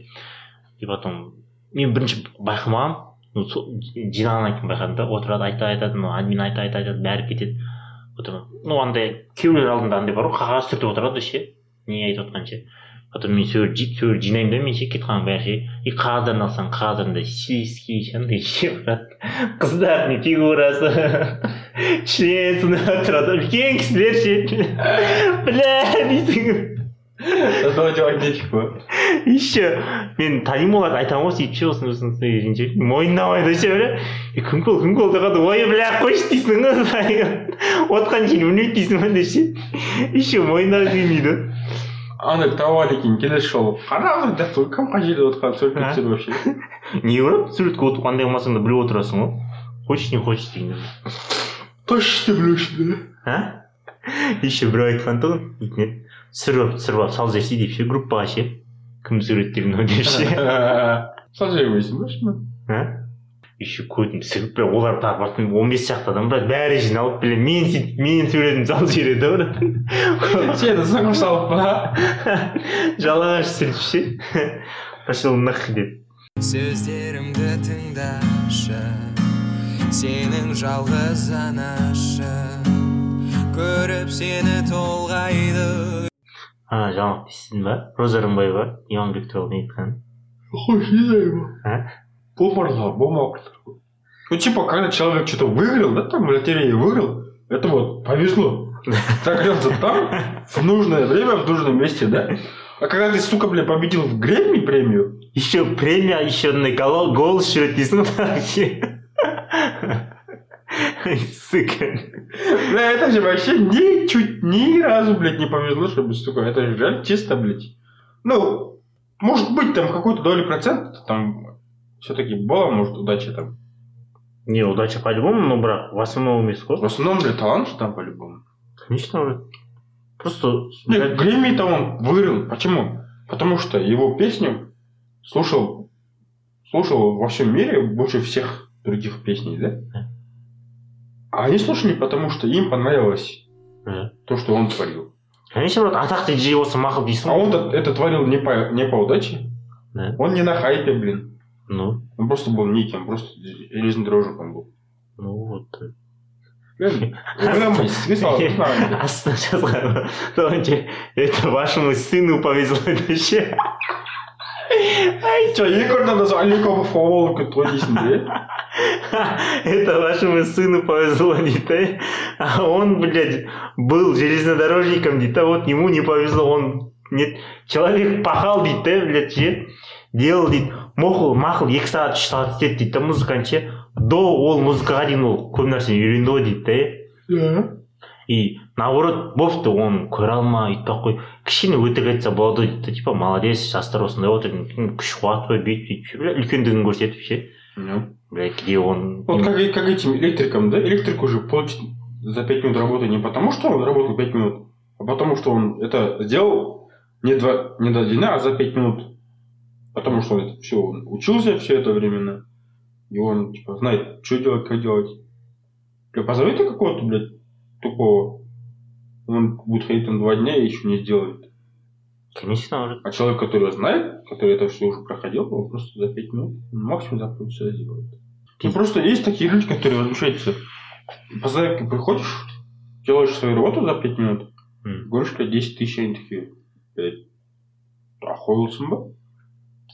И потом мен бірінші байқамағанмын ну жиналғаннан кейін байқадым да отырады айтады айтады ну админ айтады айтады айтады бәрі кетеді. Потом ну андай күйеулер алдында андай бар ғой қағаз түртіп отырады ше не айтып отқан ше. Потом мен сол жинаймын да мен ше кетіп қалған ше и қағаздарын алсам қағаздарында сиськи андай ше брат. Қыздардың фигурасы член сынап тұрады үлкен кісілер ше бля дейсің нечего. еще мен танимын оларды айтамын ғой сөйтіп ше осыны осыны мойындамайды ше бля. «Е, кім бол кім бол дегенде ой бля қойшы дейсің ғой отқан жерін білмейді дейсің ғой ше еще мойындағысы келмейді. Ана тауар екен келесі жолы деп тұр кім қай жерде отырғанын сурет А? түсіріп вообще. Не болады суретке отырып қандай қылмасаң да біліп отырасың ғой. Хочешь не хочешь дегенде точно білуші а еще біреу айтқан тұғын нетіне түсіріп алып түсіріп алып сал жерсе деп ше группаға ше. Кім суреттерін мынау деп ше сажаемайсың ба шын а еще көтін сігіп бірақ олар тағы бартын он бес шақты адам брат бәрі жиналып біле мен сөйтіп менің суретімді салып жібереді брат. Сені салып па жалаңаш түсіріп ше пошел нахуй деп сөздерімді тыңдашы сенің жалғыз анашы. Көріп сені толғайды. Ана жаңалық естідің ба? Роза рымбаева иманбек туралы не айтқанын Не знаю. А? Померла, бумага. Ну, типа, когда человек что-то выиграл, да, там, в лотерее выиграл, это вот повезло. Так оказывается, там, в нужное время, в нужном месте, да? А когда ты, сука, бля, победил в Грэмми премию, еще премия еще на гол- дейсің ғой вообще Ай, сука бля, это же вообще ничуть, ни разу, блядь, не повезло, чтобы, сука, это же реально чисто, блядь. Ну, может быть, там какой-то доли процента, там, все-таки была, может, удача там. не удача по-любому но бірақ в основном емес В основном, бля, талант же там по-любому. конечно брат. просто Нет, Грэмми-то он выиграл. Почему? Потому что его песню слушал, слушал во всем мире больше всех других песней, да? Да. А они слушали, потому что им понравилось Да. то, что он творил. конечно брат атақты дж болса мақұл дейсің А ғой он это творил не по, не по удаче. Да. Он не на хайпе, блин. ну Он просто был неким, просто железнодорожником был. ну вот Блин, ойланбайсыз смысл знаю. астына жазған ғой это вашему сыну повезло деп ше Че, екі орнында Аликов фаол той дейсің де? Это вашему сыну повезло, дейді. А он, блядь, был железнодорожником, дейді. А вот ему не повезло. Он нет, человек пахал, дейді, да, блядь, ше. Делал, дейді. Мақұл, мақұл, екі сағат, үш сағат істеді, дейді, да, музыкант ше. До ол музыкаға дейін ол көп нәрсені үйренді ғой, дейді, да. Да. И наоборот, бопты оны көре алма, өйтпей қой. Кішкене өтірік айтса болады ғой, дейді. да. Типа, молодец, жастар осындай отыр, күш қуат қой, бүйтіп, бүйтіп, ше, бля, үлкендігін көрсетіп, ше. Ну. Бля, где он? Вот как, и- как этим электрикам, да? Электрик уже получит за 5 минут работы не потому, что он работал 5 минут, а потому что он это сделал не, два, не до дня, а за 5 минут. Потому что он это все он учился все это временно. И он типа знает, что делать, как делать. Бля, позовите какого-то, блядь, тупого. Он будет ходить там два дня и еще не сделает. Конечно, уже. А человек, который знает, который это все уже проходил, он просто за 5 минут, максимум за полчаса сделает. Ну просто есть такие люди, которые возмущаются. По заявке приходишь, делаешь свою работу за 5 минут, М. говоришь, блядь, 10 тысяч, они такие, блядь, охуелсың ба?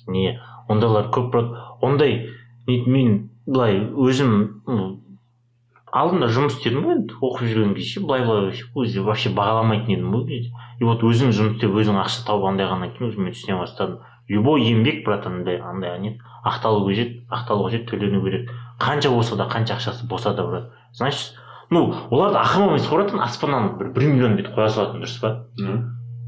Не ондайлар көп болады ондай мен былай өзім алдында жұмыс істедім ғой енді оқып жүрген кезде былай былай өзі вообще бағаламайтын едім ғой и вот өзің жұмыс істеп өзің ақша тауып андайғаннан кейін уже мен түсіне бастадым. Любой еңбек брат андай андай не ақталу қажет ақталу қажет төлену керек. Қанша болса да қанша ақшасы болса да брат. Значит ну оларды ақыл емес қой братан аспаннан бір бір миллион бүйтіп қоя салатын дұрыс па?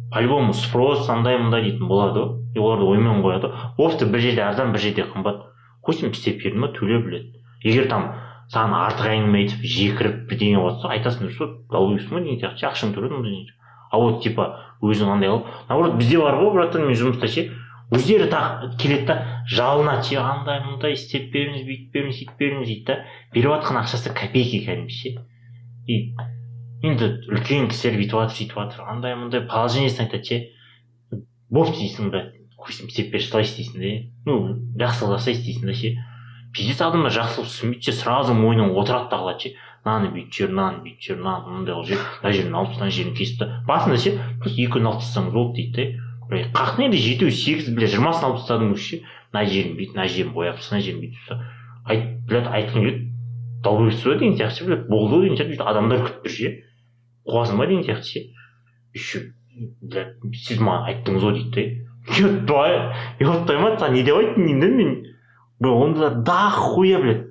Ну, по любому спрос андай мындай дейтін болады ғой. И оларды оймен қояды. Бопты бір жерде арзан бір жерде қымбат. Қойсын істеп берді ма төле біледі. Егер там саған артық әңгіме айтып жекіріп бірдеңе болса айтасың дұрыс па алып ғой деген сияқты ше ақшаңды төледім деген а вот типа өзің андай қылып наоборот бізде бар ғой братан мен жұмыста ше. Өздері так келеді да жалынады ше андай мындай істеп беріңіз бүйтіп беріңіз сөйтіп беріңіз дейді да. Беріп жатқан ақшасы копейки кәдімгі ше. И енді үлкен кісілер бүйтіп жатыр сөйтіп жатыр андай мындай положениесін айтады ше бопты дейсің да істеп бер солай істейсің де. Ну жақсылық жасайсың дейсің да ше. Пиздец адамдар жақсылық түсінбейді ше сразу мойнына отырады да қалады ше. Мынаны бүйтіп жібер мынаны бүйтіп жібер мынаны мындай қылып жібер мына жерін алып мына жерін кесіп та басында ше просто екеуін алып тастасаңыз болды дейді да қақ енді жетеу сегіз бля жиырмасын алып тастадың өзі ше. Мына жерін бүйтіп мына жерін бояпсың мына жерін бүйтіп та айт блядь айтқың келеді. Долбоебсіз ба деген сияқты ше блядь болды ғой деген сияқты адамдар күтіп тұр ше. Қуасың ба деген сияқты ше еще сіз маған айттыңыз ғой дейді да ебай ебай ма саған не деп айттым деймін да мен бля онда дохуя блядь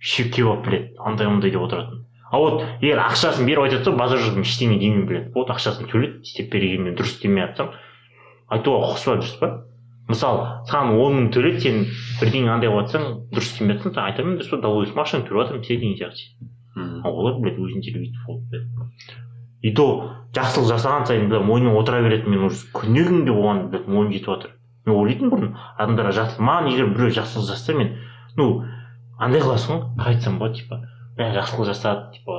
еще алып блядь андай мындай деп отыратын а вот егер ақшасын беріп айтады да базар жоқ ештеңе демеймін блядь. Вот ақшасын төледі істеп бергенмен дұрыс істемей жатсам айтуға құқысы бар дұрыс па. Мысалы саған он мың төледі сен бірдеңе андай қылып жатсаң дұрыс істемей жатсаң саған айтамын дұрыс па долбоебсің ақшаңды төлеп жатырмын сен деген сияқты олар блядь өзінше бүйтіп болды блядь и то жақсылық жасаған сайын блядь мойнына отыра береді мен уже күннен күнге оған блядь мойным жетіп жатыр мен ойлайтынмын бұрын адамдарға жақсылық маған егер біреу жақсылық жасаса мен ну андай қыласың ғой қалай айтсам болады типа. Бля жақсылық жасады типа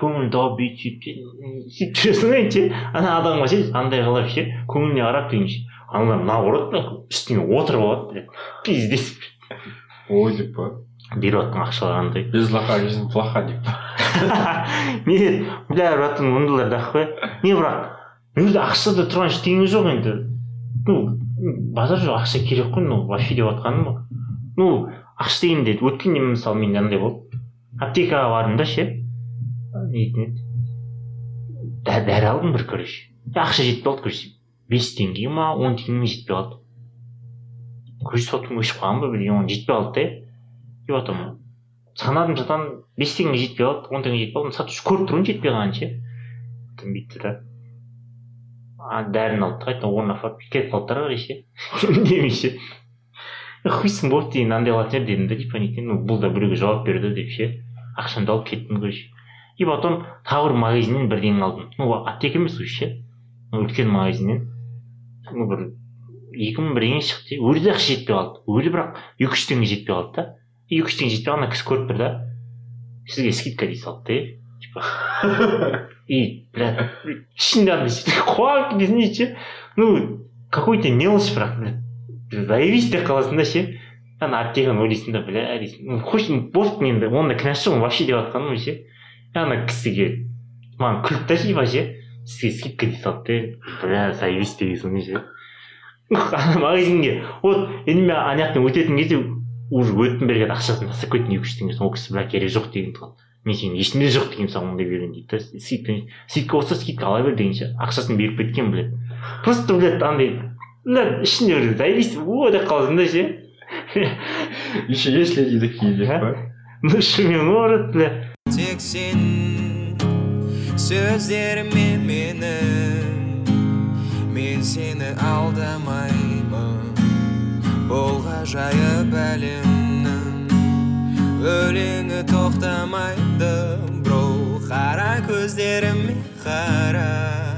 көңілді тауып бүйтіп сөйтіп сөйтіп жүресің ғой ше ана адамға ше андай қылып ше көңіліне қарап деген ше аналар наоборот бля үстіңе отырып алады бля пиздец ой деп па беріп жатқан ақшалар андай без лоха жизнь плоха деп. Не бля братан ондайлар дақпай не бірақ жерде ақшада тұрған ештеңе жоқ енді. Ну базар жоқ ақша керек қой ну вообще деп жатқаным ғой ну ақша дегенде өткенде мысалы менде андай болды. Аптекаға бардым да ше. Не дейтін еді? Дәрі алдым бір короче ақша жетпей қалды короче бес теңге ма он теңге жетпей қалды короче сотым өшіп қалған ба оған жетпей қалды да потом санадым жатам бес теңге жетпей қалды он теңге жетпей қалды сатушы көріп тұр ғой жетпей қалғанын ше бүйтті да дәріні алды да қайтадан орнына апарып кетіп қалды да қарай ше демей ше хуйсың болды деген андай қылатын шығар дедім да типа неткен ну бұл да біреуге жауап берді деп ше ақшамды алып кеттім короче и потом тағы бір магазиннен бірдеңе алдым ну аптека емес уже ше үлкен магазиннен ну бір екі мың бірдеңе шықты де ақша жетпей қалды өлі бірақ екі үш теңге жетпей қалды да екі үш теңге жетпей қалғанда кісі көріп тұр да сізге скидка дей салды да типа и бля ішінде андай қуанып кетесің ше ну какой то мелочь бірақ заебись деп қаласың да ше ана аптеканы ойлайсың да бля дейсің хочешь болды енді онда кінәсі жоқ вообще деп жатқаным ше ана кісіге маған күлді да типа ше сізге скидка дей салды да бля заебись дегенсің ше магазинге вот енді мен ана жақтан өтетін кезде уже өттім қарай ақшасын тастап кеттім екі үш теңге ол кісі бля керек жоқ деген тұғын. Мен сенің есімде жоқ дегенмін саған ондай берген дейді да скидка скидка болса скидка ала бер дегенше ақшасын беріп кеткен блядь просто блядь андай блядь ішінде бір заебись о деп қаласың да ше. Еще есть люди такие деп па ну шумен может бля тек сен сөздеріме менің. Мен сені алдамаймын бұл ғажайып әлемнің өлеңі тоқтамайды. Бро қара көздеріме қара